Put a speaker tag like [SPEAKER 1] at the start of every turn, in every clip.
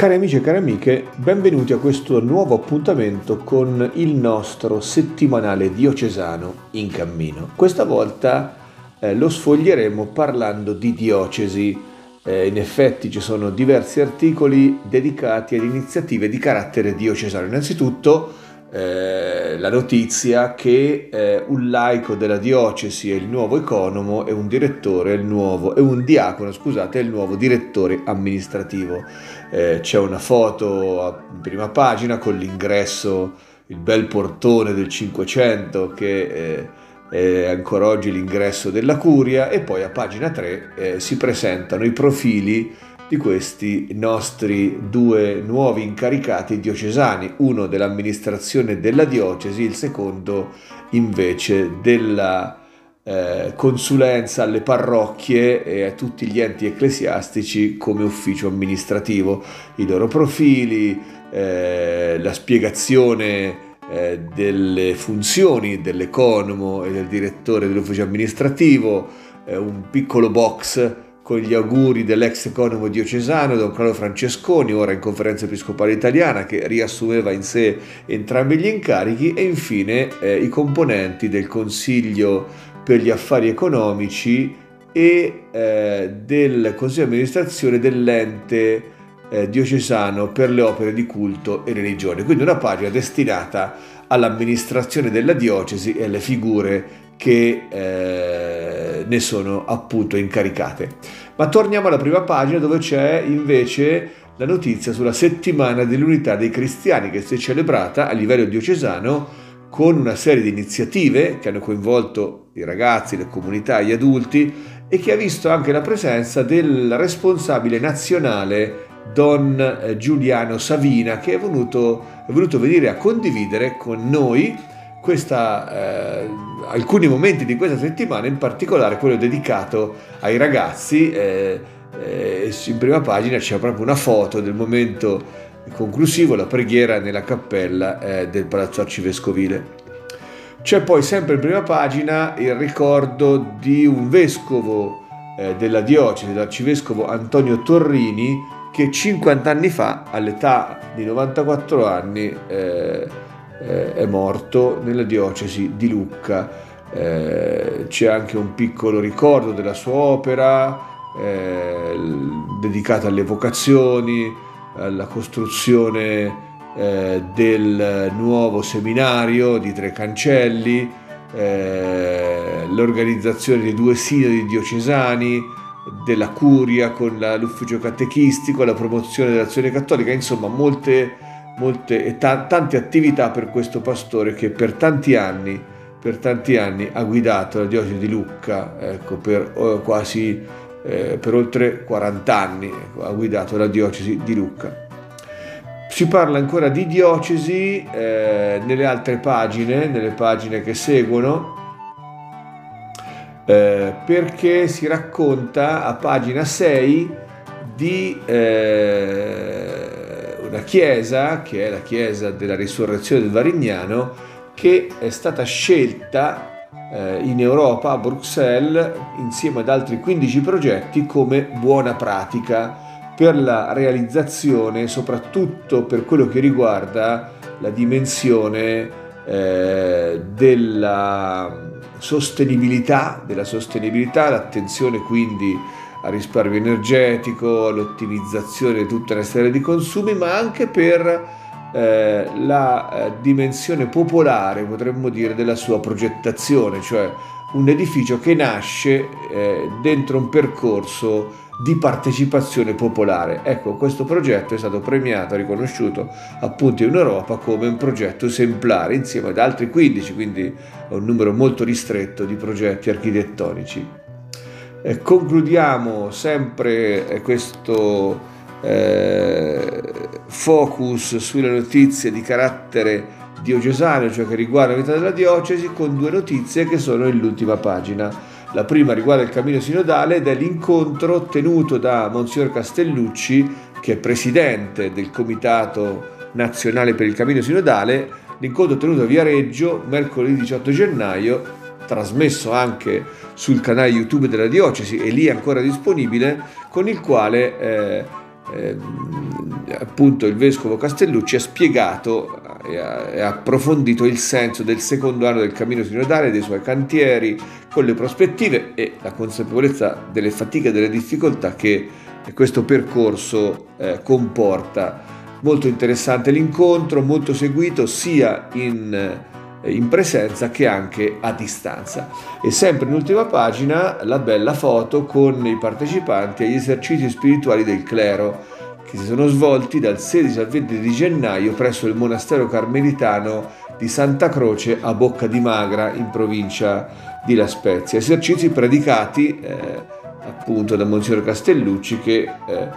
[SPEAKER 1] Cari amici e cari amiche, benvenuti a questo nuovo appuntamento con il nostro settimanale diocesano in cammino. Questa volta eh, lo sfoglieremo parlando di diocesi. Eh, in effetti ci sono diversi articoli dedicati ad iniziative di carattere diocesano. Innanzitutto eh, la notizia che eh, un laico della diocesi è il nuovo economo e un direttore è il nuovo, e un diacono, scusate, è il nuovo direttore amministrativo. Eh, c'è una foto in prima pagina con l'ingresso, il bel portone del 500 che eh, è ancora oggi l'ingresso della curia e poi a pagina 3 eh, si presentano i profili di questi nostri due nuovi incaricati diocesani, uno dell'amministrazione della diocesi, il secondo invece della eh, consulenza alle parrocchie e a tutti gli enti ecclesiastici come ufficio amministrativo, i loro profili, eh, la spiegazione eh, delle funzioni dell'economo e del direttore dell'ufficio amministrativo, eh, un piccolo box con gli auguri dell'ex economo diocesano Don Carlo Francesconi, ora in conferenza episcopale italiana, che riassumeva in sé entrambi gli incarichi, e infine eh, i componenti del Consiglio per gli affari economici e eh, del Consiglio di amministrazione dell'ente eh, diocesano per le opere di culto e religione. Quindi una pagina destinata all'amministrazione della diocesi e alle figure che eh, ne sono appunto incaricate. Ma torniamo alla prima pagina dove c'è invece la notizia sulla settimana dell'unità dei cristiani che si è celebrata a livello diocesano con una serie di iniziative che hanno coinvolto i ragazzi, le comunità, gli adulti e che ha visto anche la presenza del responsabile nazionale Don eh, Giuliano Savina che è venuto, è venuto venire a condividere con noi questa, eh, alcuni momenti di questa settimana, in particolare quello dedicato ai ragazzi. Eh, eh, in prima pagina c'è proprio una foto del momento conclusivo, la preghiera nella cappella eh, del Palazzo Arcivescovile. C'è poi sempre in prima pagina il ricordo di un vescovo eh, della diocesi, l'arcivescovo Antonio Torrini, che 50 anni fa, all'età di 94 anni, eh, è morto nella diocesi di Lucca. Eh, c'è anche un piccolo ricordo della sua opera eh, dedicata alle vocazioni, alla costruzione eh, del nuovo seminario di Tre Cancelli, eh, l'organizzazione di due sinodi diocesani, della curia con la, l'ufficio catechistico, la promozione dell'azione cattolica, insomma molte molte e ta- tante attività per questo pastore che per tanti anni, per tanti anni ha guidato la diocesi di Lucca, ecco, per oh, quasi eh, per oltre 40 anni ecco, ha guidato la diocesi di Lucca. Si parla ancora di diocesi eh, nelle altre pagine, nelle pagine che seguono, eh, perché si racconta a pagina 6 di eh, una chiesa, che è la chiesa della risurrezione del Varignano, che è stata scelta eh, in Europa, a Bruxelles, insieme ad altri 15 progetti come buona pratica per la realizzazione, soprattutto per quello che riguarda la dimensione eh, della sostenibilità, della sostenibilità, l'attenzione quindi al risparmio energetico, all'ottimizzazione di tutta una serie di consumi, ma anche per eh, la eh, dimensione popolare, potremmo dire, della sua progettazione, cioè un edificio che nasce eh, dentro un percorso di partecipazione popolare. Ecco, questo progetto è stato premiato, riconosciuto appunto in Europa come un progetto esemplare insieme ad altri 15, quindi un numero molto ristretto di progetti architettonici. Eh, concludiamo sempre eh, questo eh, focus sulle notizie di carattere diocesane, cioè che riguardano la vita della diocesi, con due notizie che sono nell'ultima pagina. La prima riguarda il cammino sinodale ed è l'incontro tenuto da Monsignor Castellucci, che è presidente del Comitato Nazionale per il Cammino Sinodale, l'incontro tenuto a Viareggio mercoledì 18 gennaio, trasmesso anche sul canale YouTube della diocesi e lì ancora disponibile, con il quale eh, eh, appunto il vescovo Castellucci ha spiegato e ha, e ha approfondito il senso del secondo anno del cammino sinodale, dei suoi cantieri, con le prospettive e la consapevolezza delle fatiche e delle difficoltà che questo percorso eh, comporta. Molto interessante l'incontro, molto seguito sia in, eh, in presenza che anche a distanza. E sempre in ultima pagina la bella foto con i partecipanti agli esercizi spirituali del clero che si sono svolti dal 16 al 20 di gennaio presso il monastero carmelitano di Santa Croce a Bocca di Magra in provincia di La Spezia. Esercizi predicati eh, appunto da Monsignor Castellucci che eh,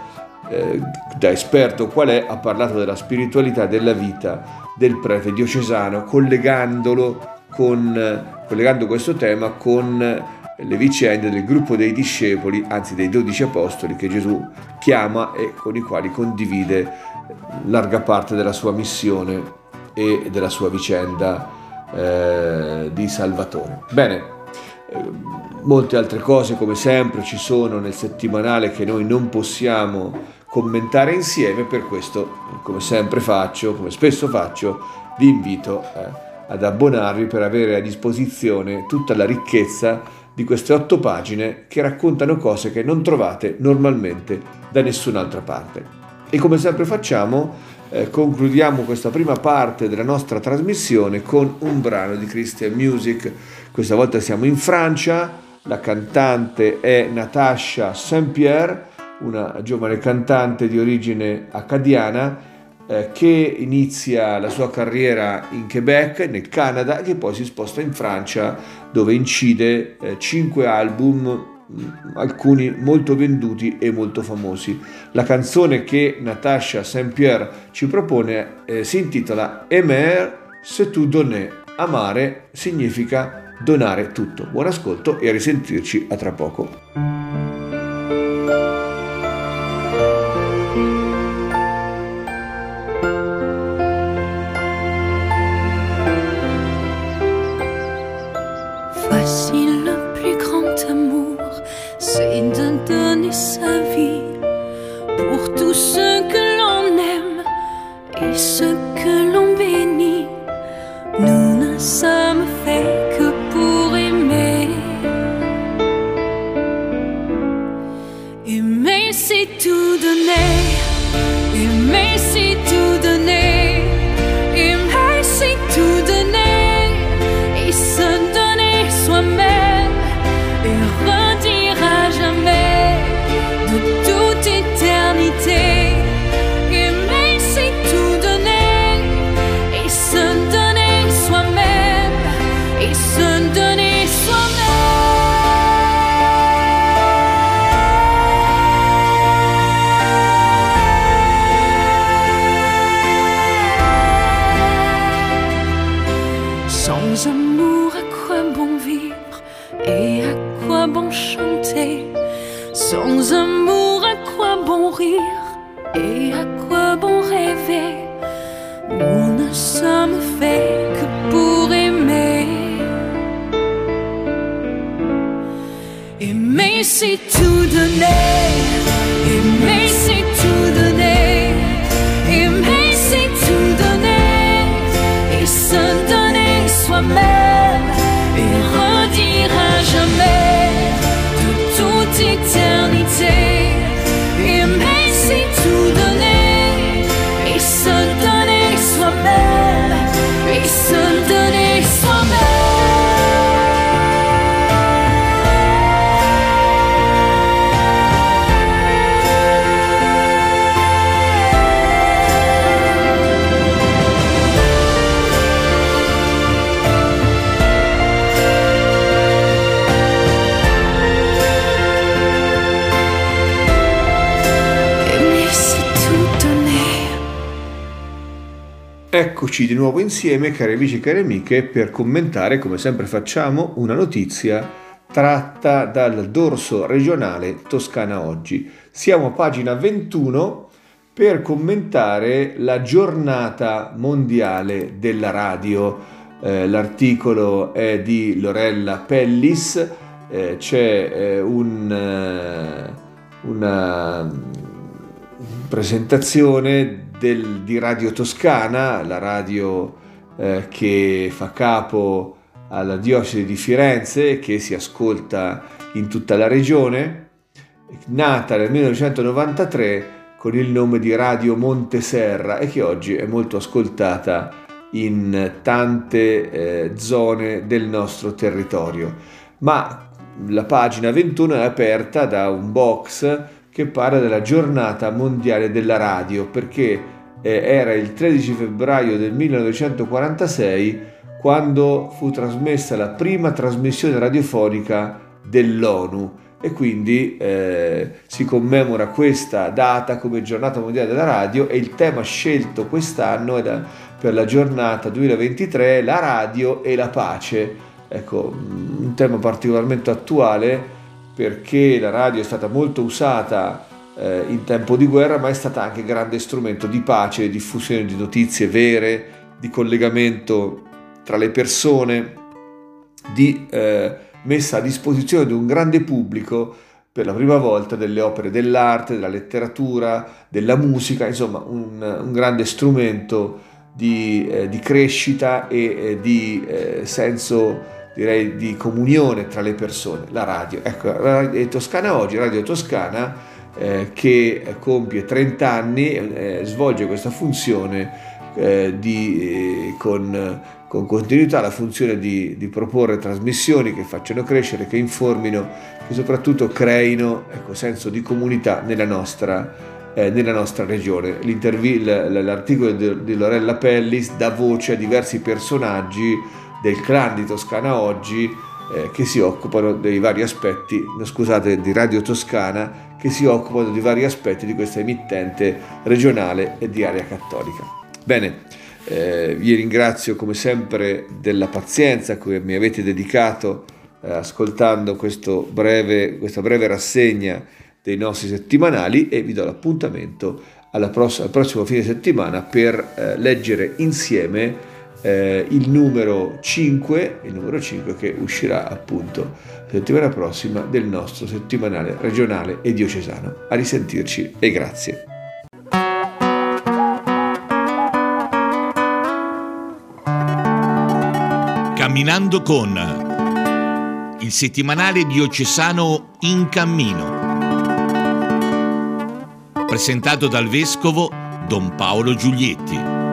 [SPEAKER 1] eh, da esperto qual è ha parlato della spiritualità della vita del prete diocesano collegandolo con, collegando questo tema con le vicende del gruppo dei discepoli, anzi dei dodici apostoli che Gesù chiama e con i quali condivide larga parte della sua missione e della sua vicenda eh, di Salvatore. Bene, molte altre cose come sempre ci sono nel settimanale che noi non possiamo commentare insieme, per questo come sempre faccio, come spesso faccio, vi invito eh, ad abbonarvi per avere a disposizione tutta la ricchezza di queste otto pagine che raccontano cose che non trovate normalmente da nessun'altra parte. E come sempre facciamo, eh, concludiamo questa prima parte della nostra trasmissione con un brano di Christian Music. Questa volta siamo in Francia, la cantante è Natasha Saint-Pierre, una giovane cantante di origine accadiana eh, che inizia la sua carriera in Quebec, nel Canada, e che poi si sposta in Francia dove incide eh, cinque album alcuni molto venduti e molto famosi. La canzone che Natasha Saint-Pierre ci propone eh, si intitola Aimer c'est tout donner. Amare significa donare tutto. Buon ascolto e a risentirci a tra poco.
[SPEAKER 2] sa vie pour tous ceux que l'on aime. Et ceux Macy to the name.
[SPEAKER 1] Eccoci di nuovo insieme, cari amici e cari amiche, per commentare, come sempre facciamo, una notizia tratta dal dorso regionale Toscana Oggi. Siamo a pagina 21 per commentare la giornata mondiale della radio. Eh, l'articolo è di Lorella Pellis, eh, c'è eh, un, eh, una presentazione del, di Radio Toscana, la radio eh, che fa capo alla diocesi di Firenze che si ascolta in tutta la regione, nata nel 1993 con il nome di Radio Monteserra e che oggi è molto ascoltata in tante eh, zone del nostro territorio. Ma la pagina 21 è aperta da un box che parla della giornata mondiale della radio perché eh, era il 13 febbraio del 1946 quando fu trasmessa la prima trasmissione radiofonica dell'ONU e quindi eh, si commemora questa data come giornata mondiale della radio e il tema scelto quest'anno da, per la giornata 2023 la radio e la pace. Ecco, un tema particolarmente attuale perché la radio è stata molto usata eh, in tempo di guerra, ma è stata anche grande strumento di pace, diffusione di notizie vere, di collegamento tra le persone, di eh, messa a disposizione di un grande pubblico per la prima volta delle opere dell'arte, della letteratura, della musica, insomma un, un grande strumento di, eh, di crescita e eh, di eh, senso direi di comunione tra le persone, la radio. Ecco, radio Toscana oggi, Radio Toscana, eh, che compie 30 anni, eh, svolge questa funzione eh, di, eh, con, con, continuità, la funzione di, di, proporre trasmissioni che facciano crescere, che informino, che soprattutto creino ecco, senso di comunità nella nostra, eh, nella nostra regione. L'articolo di Lorella Pellis dà voce a diversi personaggi del clan di Toscana oggi eh, che si occupano dei vari aspetti, scusate, di Radio Toscana che si occupano di vari aspetti di questa emittente regionale e di area cattolica. Bene, eh, vi ringrazio come sempre della pazienza che mi avete dedicato eh, ascoltando breve, questa breve rassegna dei nostri settimanali e vi do l'appuntamento pross- al prossimo fine settimana per eh, leggere insieme eh, il numero 5, il numero 5 che uscirà appunto settimana prossima del nostro settimanale regionale e diocesano. A risentirci e grazie.
[SPEAKER 3] Camminando con il settimanale diocesano In Cammino. Presentato dal vescovo Don Paolo Giulietti.